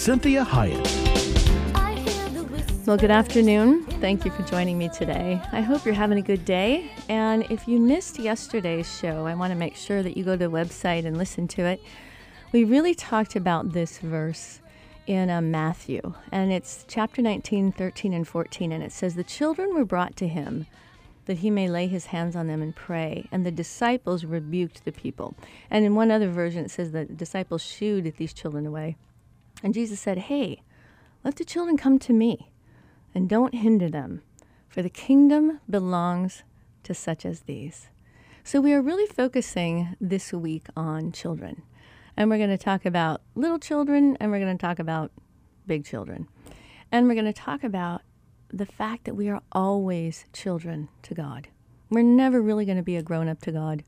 Cinthia Hiett. Well, good afternoon. Thank you for joining me today. I hope you're having a good day. And if you missed yesterday's show, I want to make sure that you go to the website and listen to it. We really talked about this verse in uh, Matthew, and it's chapter 19, 13, and 14. And it says, The children were brought to him that he may lay his hands on them and pray. And the disciples rebuked the people. And in one other version, it says that the disciples shooed these children away. And Jesus said, Hey, let the children come to me, and don't hinder them, for the kingdom belongs to such as these. So we are really focusing this week on children. And we're going to talk about little children, and we're going to talk about big children. And we're going to talk about the fact that we are always children to God. We're never really going to be a grown up to God.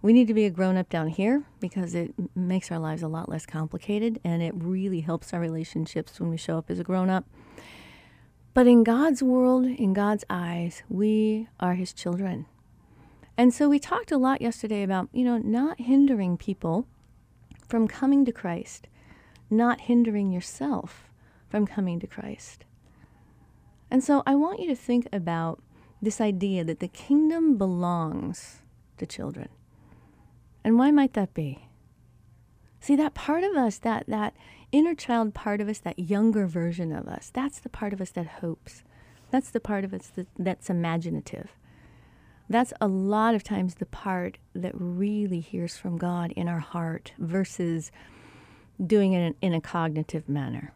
We need to be a grown up down here because it makes our lives a lot less complicated and it really helps our relationships when we show up as a grown up. But in God's world, in God's eyes, we are his children. And so we talked a lot yesterday about, you know, not hindering people from coming to Christ, not hindering yourself from coming to Christ. And so I want you to think about this idea that the kingdom belongs to children. And why might that be? See, that part of us, that, that inner child part of us, that younger version of us, that's the part of us that hopes. That's the part of us that, that's imaginative. That's a lot of times the part that really hears from God in our heart versus doing it in, in a cognitive manner.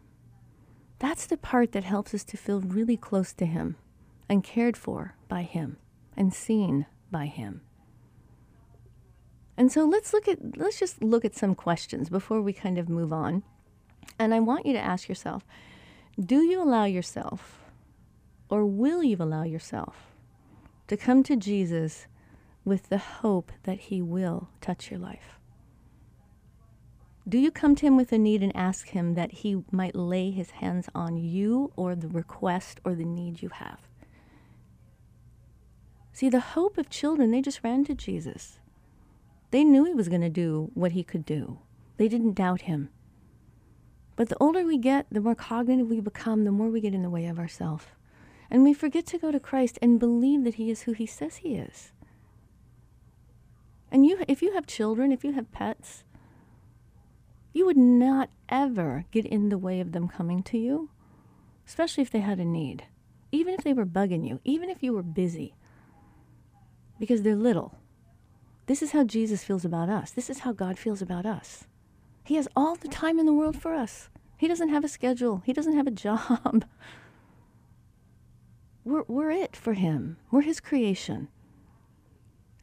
That's the part that helps us to feel really close to Him and cared for by Him and seen by Him. And so let's look at let's just look at some questions before we kind of move on. And I want you to ask yourself, do you allow yourself or will you allow yourself to come to Jesus with the hope that he will touch your life? Do you come to him with a need and ask him that he might lay his hands on you or the request or the need you have? See, the hope of children, they just ran to Jesus. They knew he was going to do what he could do, they didn't doubt him. But the older we get, the more cognitive we become, the more we get in the way of ourselves. And we forget to go to Christ and believe that he is who he says he is. And you, if you have children, if you have pets, you would not ever get in the way of them coming to you, especially if they had a need, even if they were bugging you, even if you were busy, because they're little. This is how Jesus feels about us. This is how God feels about us. He has all the time in the world for us. He doesn't have a schedule, He doesn't have a job. We're, we're it for Him, we're His creation.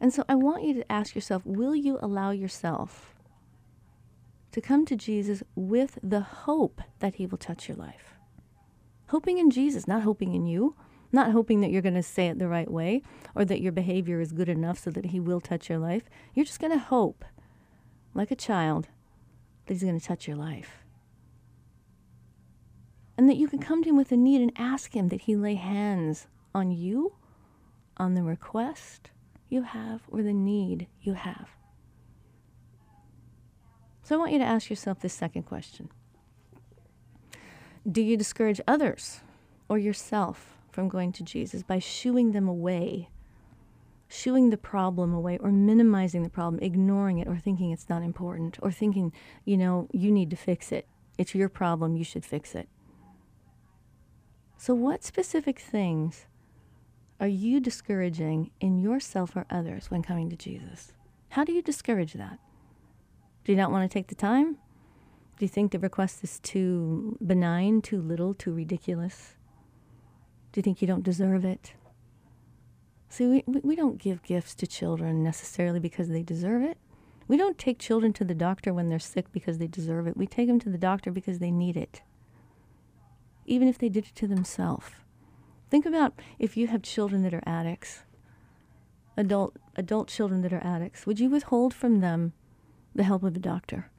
And so I want you to ask yourself will you allow yourself to come to Jesus with the hope that he will touch your life. Hoping in Jesus, not hoping in you, not hoping that you're going to say it the right way or that your behavior is good enough so that he will touch your life. You're just going to hope, like a child, that he's going to touch your life. And that you can come to him with a need and ask him that he lay hands on you, on the request you have, or the need you have. So I want you to ask yourself this second question Do you discourage others or yourself from going to Jesus by shooing them away, shooing the problem away, or minimizing the problem, ignoring it, or thinking it's not important, or thinking, you know, you need to fix it? It's your problem, you should fix it. So, what specific things are you discouraging in yourself or others when coming to Jesus? How do you discourage that? Do you not want to take the time? Do you think the request is too benign, too little, too ridiculous? Do you think you don't deserve it? See, we, we don't give gifts to children necessarily because they deserve it. We don't take children to the doctor when they're sick because they deserve it. We take them to the doctor because they need it, even if they did it to themselves. Think about if you have children that are addicts, adult adult children that are addicts. Would you withhold from them the help of a doctor?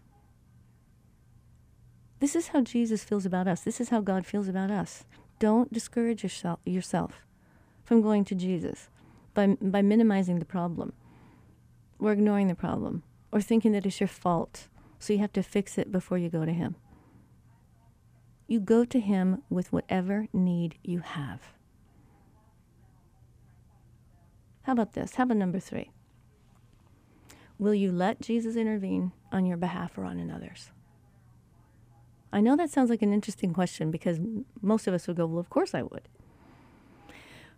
This is how Jesus feels about us. This is how God feels about us. Don't discourage yourself, from going to Jesus by, by minimizing the problem or ignoring the problem or thinking that it's your fault, so you have to fix it before you go to Him. You go to Him with whatever need you have. How about this? How about number three? Will you let Jesus intervene on your behalf or on another's? I know that sounds like an interesting question because most of us would go, Well, of course I would.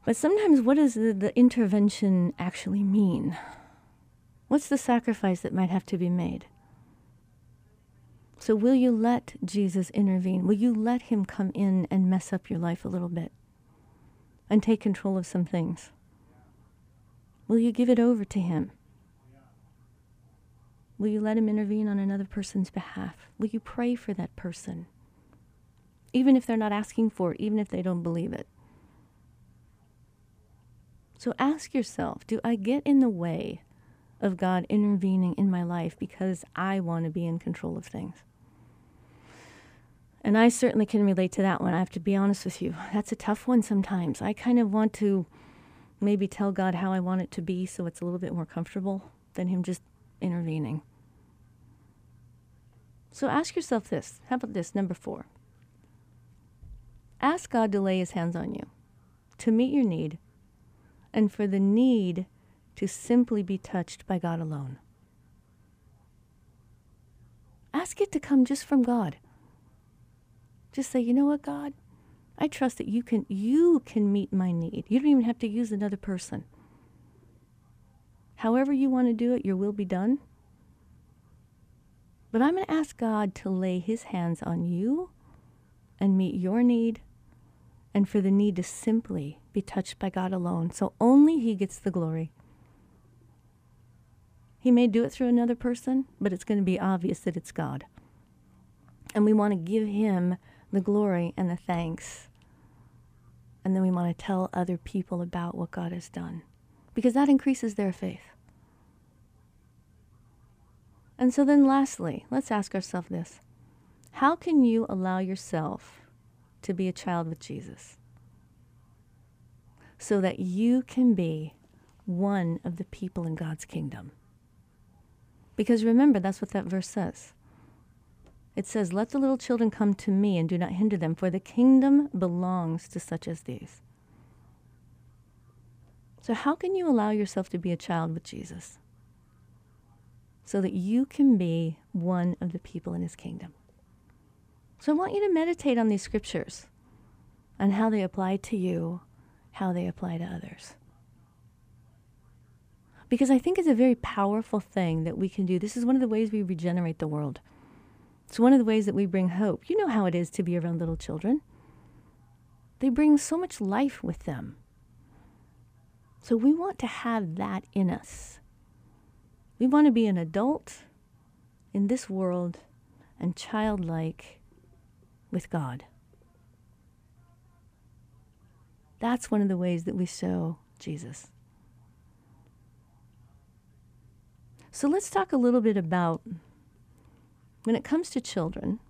But sometimes, what does the, the intervention actually mean? What's the sacrifice that might have to be made? So, will you let Jesus intervene? Will you let him come in and mess up your life a little bit and take control of some things? Will you give it over to him? Will you let him intervene on another person's behalf? Will you pray for that person? Even if they're not asking for it, even if they don't believe it. So ask yourself do I get in the way of God intervening in my life because I want to be in control of things? And I certainly can relate to that one. I have to be honest with you. That's a tough one sometimes. I kind of want to maybe tell God how I want it to be so it's a little bit more comfortable than Him just intervening. So ask yourself this. How about this? Number four. Ask God to lay his hands on you, to meet your need, and for the need to simply be touched by God alone. Ask it to come just from God. Just say, you know what, God? I trust that you can you can meet my need. You don't even have to use another person. However you want to do it, your will be done. But I'm going to ask God to lay his hands on you and meet your need and for the need to simply be touched by God alone. So only he gets the glory. He may do it through another person, but it's going to be obvious that it's God. And we want to give him the glory and the thanks. And then we want to tell other people about what God has done because that increases their faith. And so then, lastly, let's ask ourselves this How can you allow yourself to be a child with Jesus so that you can be one of the people in God's kingdom? Because remember, that's what that verse says. It says, Let the little children come to me and do not hinder them, for the kingdom belongs to such as these. So, how can you allow yourself to be a child with Jesus? So that you can be one of the people in his kingdom. So I want you to meditate on these scriptures and how they apply to you, how they apply to others. Because I think it's a very powerful thing that we can do. This is one of the ways we regenerate the world. It's one of the ways that we bring hope. You know how it is to be around little children. They bring so much life with them. So we want to have that in us. We want to be an adult in this world and childlike with God. That's one of the ways that we show Jesus. So let's talk a little bit about when it comes to children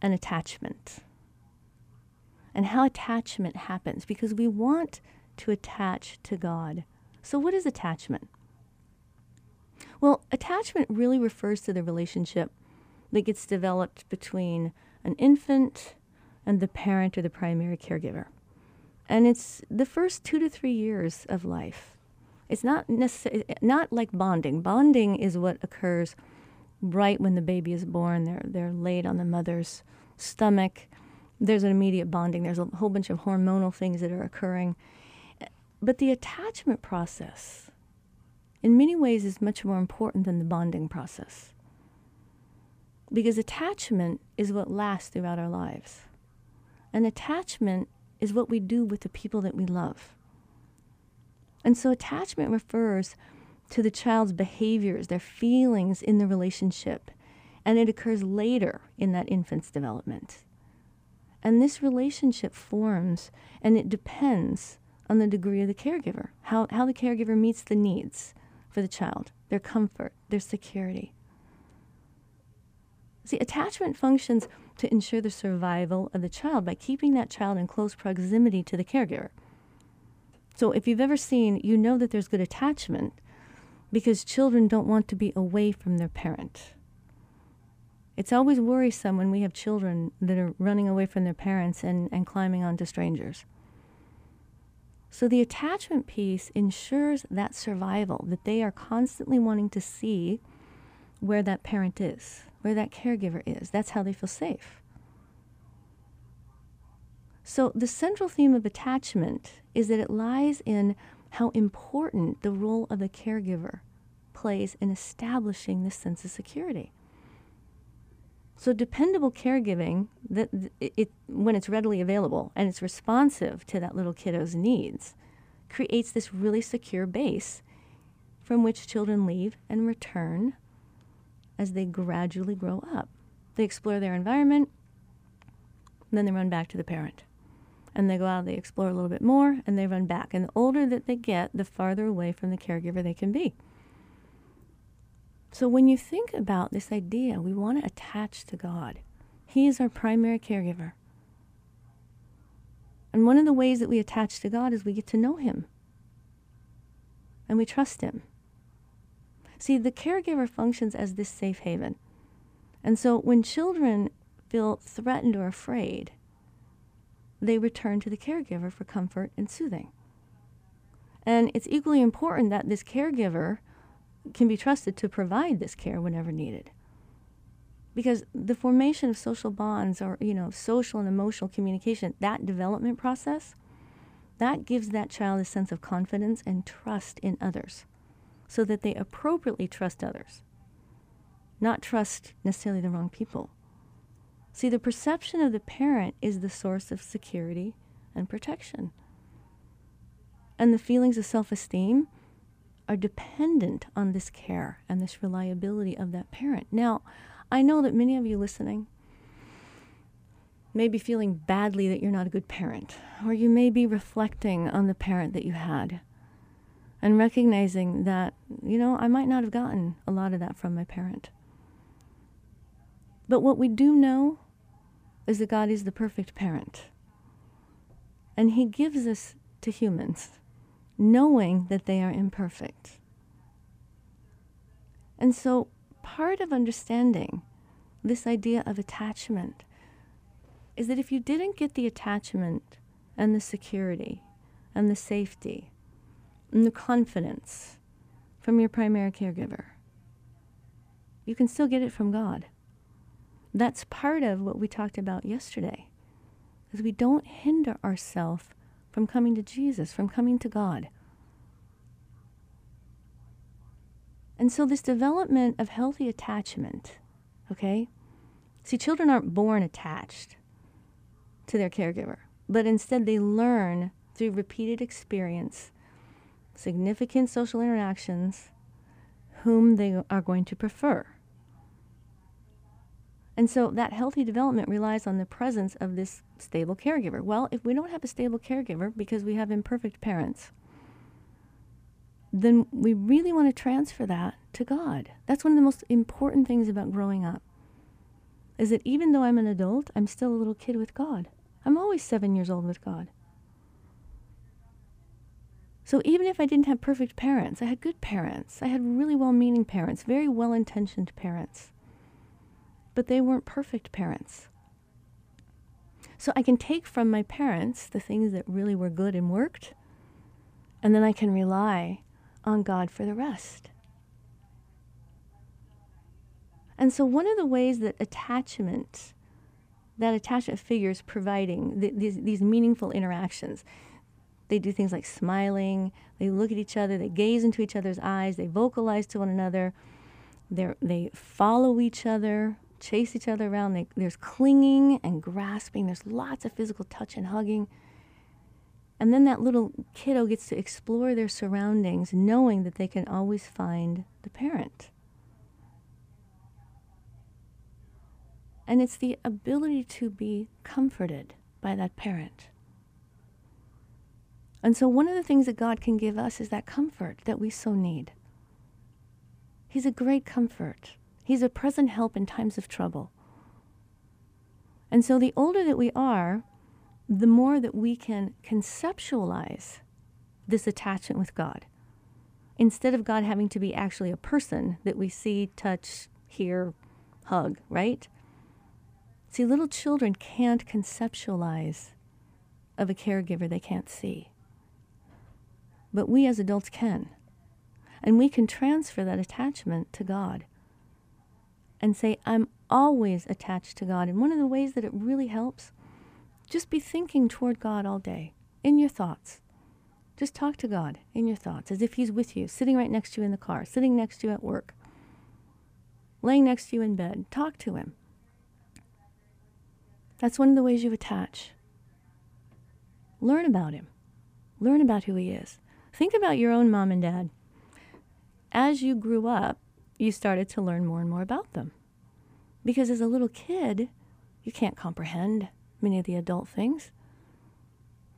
and attachment and how attachment happens because we want to attach to God. So, what is attachment? Well, attachment really refers to the relationship that gets developed between an infant and the parent or the primary caregiver. And it's the first two to three years of life. It's not necessarily not like bonding. Bonding is what occurs right when the baby is born. They're they're laid on the mother's stomach. There's an immediate bonding. There's a whole bunch of hormonal things that are occurring. But the attachment process in many ways is much more important than the bonding process. Because attachment is what lasts throughout our lives. And attachment is what we do with the people that we love. And so attachment refers to the child's behaviors, their feelings in the relationship, and it occurs later in that infant's development. And this relationship forms and it depends on the degree of the caregiver, how, how the caregiver meets the needs for the child, their comfort, their security. See, attachment functions to ensure the survival of the child by keeping that child in close proximity to the caregiver. So, if you've ever seen, you know that there's good attachment because children don't want to be away from their parent. It's always worrisome when we have children that are running away from their parents and, and climbing onto strangers. So the attachment piece ensures that survival, that they are constantly wanting to see where that parent is, where that caregiver is. That's how they feel safe. So the central theme of attachment is that it lies in how important the role of the caregiver plays in establishing this sense of security. So dependable caregiving, that it, it, when it's readily available and it's responsive to that little kiddo's needs, creates this really secure base from which children leave and return as they gradually grow up. They explore their environment, then they run back to the parent and they go out, they explore a little bit more, and they run back. And the older that they get, the farther away from the caregiver they can be. So when you think about this idea, we want to attach to God. He is our primary caregiver. And one of the ways that we attach to God is we get to know Him and we trust Him. See, the caregiver functions as this safe haven. And so when children feel threatened or afraid, they return to the caregiver for comfort and soothing. And it's equally important that this caregiver can be trusted to provide this care whenever needed. Because the formation of social bonds or, you know, social and emotional communication, that development process, that gives that child a sense of confidence and trust in others so that they appropriately trust others, not trust necessarily the wrong people. See, the perception of the parent is the source of security and protection. And the feelings of self esteem are dependent on this care and this reliability of that parent. Now, I know that many of you listening may be feeling badly that you're not a good parent, or you may be reflecting on the parent that you had and recognizing that, you know, I might not have gotten a lot of that from my parent. But what we do know is that God is the perfect parent. And He gives us to humans, knowing that they are imperfect. And so, part of understanding this idea of attachment is that if you didn't get the attachment and the security and the safety and the confidence from your primary caregiver, you can still get it from God. That's part of what we talked about yesterday. Is we don't hinder ourselves from coming to Jesus, from coming to God. And so this development of healthy attachment, okay? See, children aren't born attached to their caregiver, but instead they learn through repeated experience, significant social interactions, whom they are going to prefer. And so that healthy development relies on the presence of this stable caregiver. Well, if we don't have a stable caregiver because we have imperfect parents, then we really want to transfer that to God. That's one of the most important things about growing up. Is that even though I'm an adult, I'm still a little kid with God. I'm always seven years old with God. So even if I didn't have perfect parents, I had good parents. I had really well meaning parents, very well intentioned parents but they weren't perfect parents. So I can take from my parents the things that really were good and worked, and then I can rely on God for the rest. And so, one of the ways that attachment, that attachment figures providing th- these, these meaningful interactions, they do things like smiling, they look at each other, they gaze into each other's eyes, they vocalize to one another, they follow each other, chase each other around. They, there's clinging and grasping. There's lots of physical touch and hugging. And then that little kiddo gets to explore their surroundings, knowing that they can always find the parent. And it's the ability to be comforted by that parent. And so, one of the things that God can give us is that comfort that we so need. He's a great comfort, He's a present help in times of trouble. And so, the older that we are, the more that we can conceptualize this attachment with God. Instead of God having to be actually a person that we see, touch, hear, hug, right? See, little children can't conceptualize of a caregiver they can't see. But we as adults can. And we can transfer that attachment to God and say, I'm always attached to God. And one of the ways that it really helps, just be thinking toward God all day in your thoughts. Just talk to God in your thoughts as if He's with you, sitting right next to you in the car, sitting next to you at work, laying next to you in bed. Talk to Him. That's one of the ways you attach. Learn about Him, learn about who He is. Think about your own mom and dad. As you grew up, you started to learn more and more about them. Because as a little kid, you can't comprehend many of the adult things.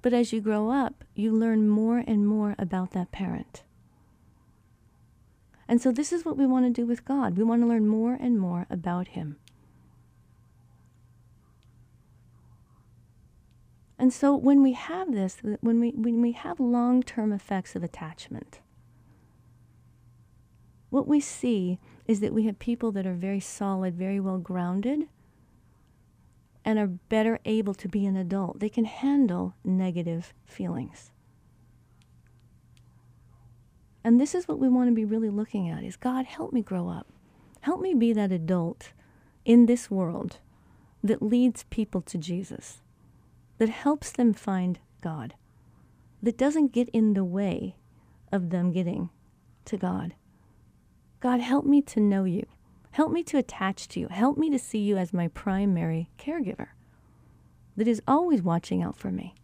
But as you grow up, you learn more and more about that parent. And so, this is what we want to do with God. We want to learn more and more about Him. And so when we have this, when we, when we have long term effects of attachment, what we see is that we have people that are very solid, very well grounded, and are better able to be an adult. They can handle negative feelings. And this is what we want to be really looking at is God, help me grow up. Help me be that adult in this world that leads people to Jesus that helps them find God, that doesn't get in the way of them getting to God. God, help me to know you. Help me to attach to you. Help me to see you as my primary caregiver that is always watching out for me,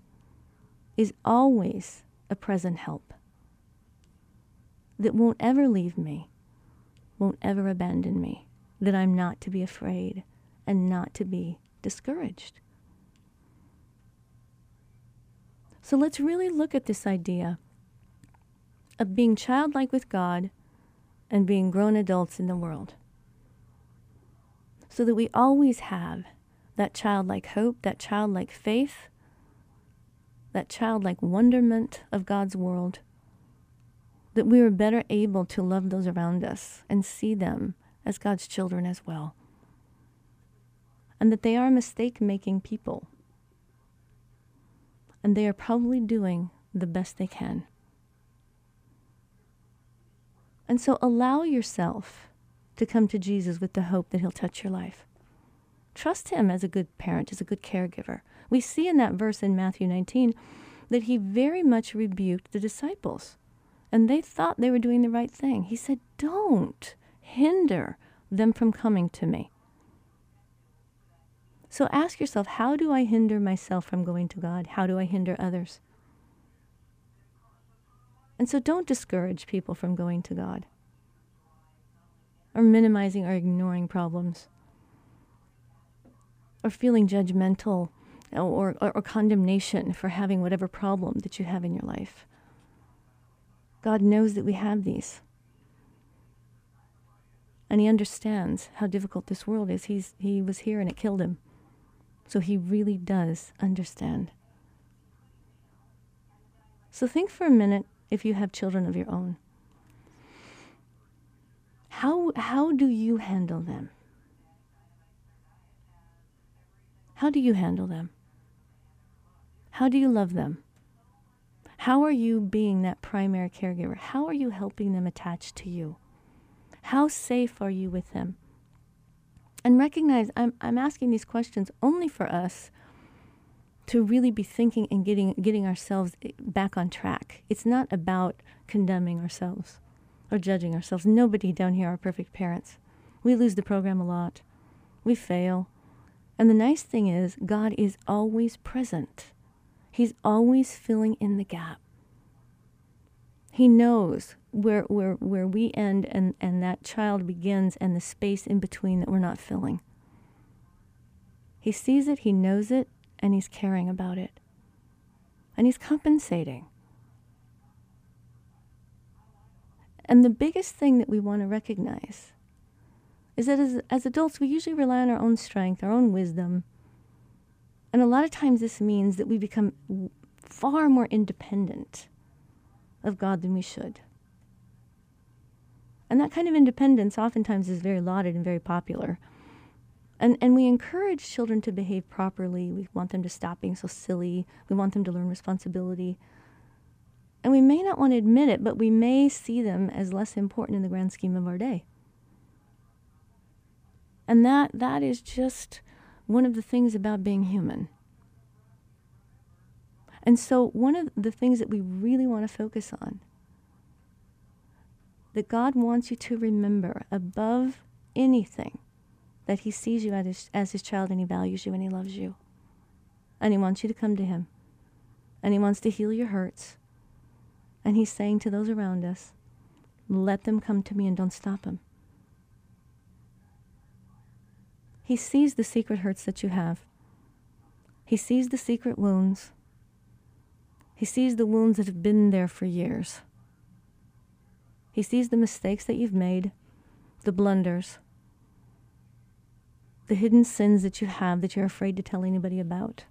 is always a present help, that won't ever leave me, won't ever abandon me, that I'm not to be afraid and not to be discouraged. So let's really look at this idea of being childlike with God and being grown adults in the world. So that we always have that childlike hope, that childlike faith, that childlike wonderment of God's world, that we are better able to love those around us and see them as God's children as well. And that they are mistake making people and they are probably doing the best they can. And so allow yourself to come to Jesus with the hope that He'll touch your life. Trust Him as a good parent, as a good caregiver. We see in that verse in Matthew 19 that He very much rebuked the disciples, and they thought they were doing the right thing. He said, Don't hinder them from coming to me. So ask yourself how do I hinder myself from going to God? How do I hinder others? And so don't discourage people from going to God or minimizing or ignoring problems or feeling judgmental or, or, or, condemnation for having whatever problem that you have in your life. God knows that we have these. And He understands how difficult this world is. He's, he was here and it killed Him. So he really does understand. So think for a minute if you have children of your own. How, how do you handle them? How do you handle them? How do you love them? How are you being that primary caregiver? How are you helping them attach to you? How safe are you with them? and recognize I'm, I'm asking these questions only for us to really be thinking and getting, getting ourselves eh, back on track. It's not about condemning ourselves or judging ourselves. Nobody down here are perfect parents. We lose the program a lot, we fail. And the nice thing is, God is always present. He's always filling in the gap. He knows where, where, where we end and, and that child begins and the space in between that we're not filling. He sees it, he knows it, and he's caring about it. And he's compensating. And the biggest thing that we want to recognize is that as, as adults, we usually rely on our own strength, our own wisdom. And a lot of times this means that we become far more independent of God than we should. And that kind of independence oftentimes is very lauded and very popular. And, and we encourage children to behave properly. We want them to stop being so silly. We want them to learn responsibility. And we may not want to admit it, but we may see them as less important in the grand scheme of our day. And that, that is just one of the things about being human. And so, one of the things that we really want to focus on that God wants you to remember above anything that He sees you as his, as his child and He values you and He loves you. And He wants you to come to Him. And He wants to heal your hurts. And He's saying to those around us, let them come to me and don't stop them. He sees the secret hurts that you have. He sees the secret wounds. He sees the wounds that have been there for years. He sees the mistakes that you've made, the blunders, the hidden sins that you have that you're afraid to tell anybody about.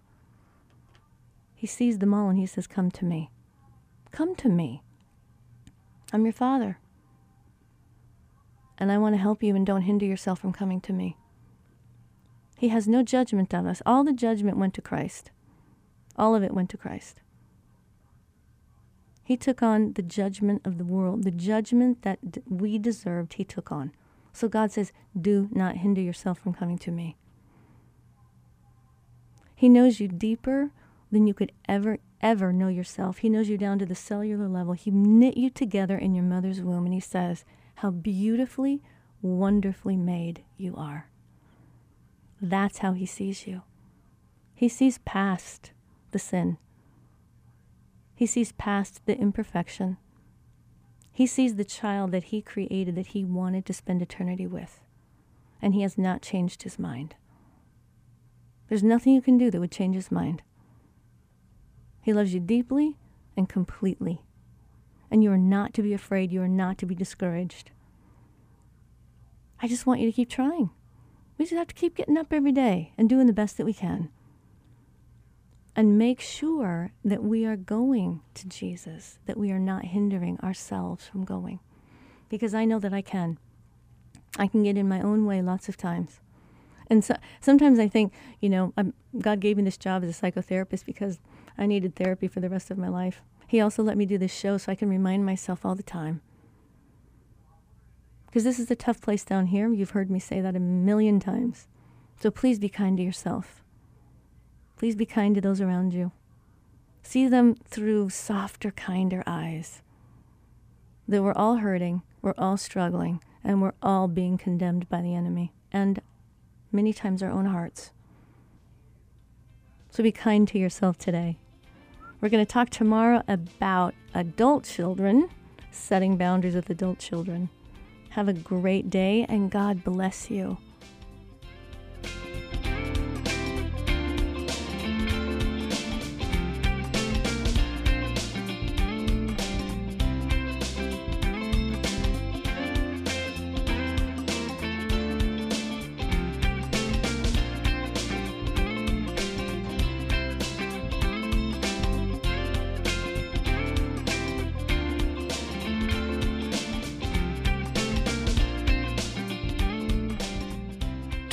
He sees them all and he says, Come to me. Come to me. I'm your father. And I want to help you and don't hinder yourself from coming to me. He has no judgment of us. All the judgment went to Christ. All of it went to Christ. He took on the judgment of the world, the judgment that we deserved, he took on. So God says, Do not hinder yourself from coming to me. He knows you deeper than you could ever, ever know yourself. He knows you down to the cellular level. He knit you together in your mother's womb, and He says, How beautifully, wonderfully made you are. That's how He sees you. He sees past the sin, He sees past the imperfection. He sees the child that he created that he wanted to spend eternity with, and he has not changed his mind. There's nothing you can do that would change his mind. He loves you deeply and completely, and you are not to be afraid, you are not to be discouraged. I just want you to keep trying. We just have to keep getting up every day and doing the best that we can and make sure that we are going to Jesus, that we are not hindering ourselves from going. Because I know that I can. I can get in my own way lots of times. And so, sometimes I think, you know, I'm, God gave me this job as a psychotherapist because I needed therapy for the rest of my life. He also let me do this show so I can remind myself all the time. Because this is a tough place down here. You've heard me say that a million times. So please be kind to yourself. Please be kind to those around you. See them through softer, kinder eyes. That we're all hurting, we're all struggling, and we're all being condemned by the enemy, and many times our own hearts. So be kind to yourself today. We're going to talk tomorrow about adult children, setting boundaries with adult children. Have a great day, and God bless you.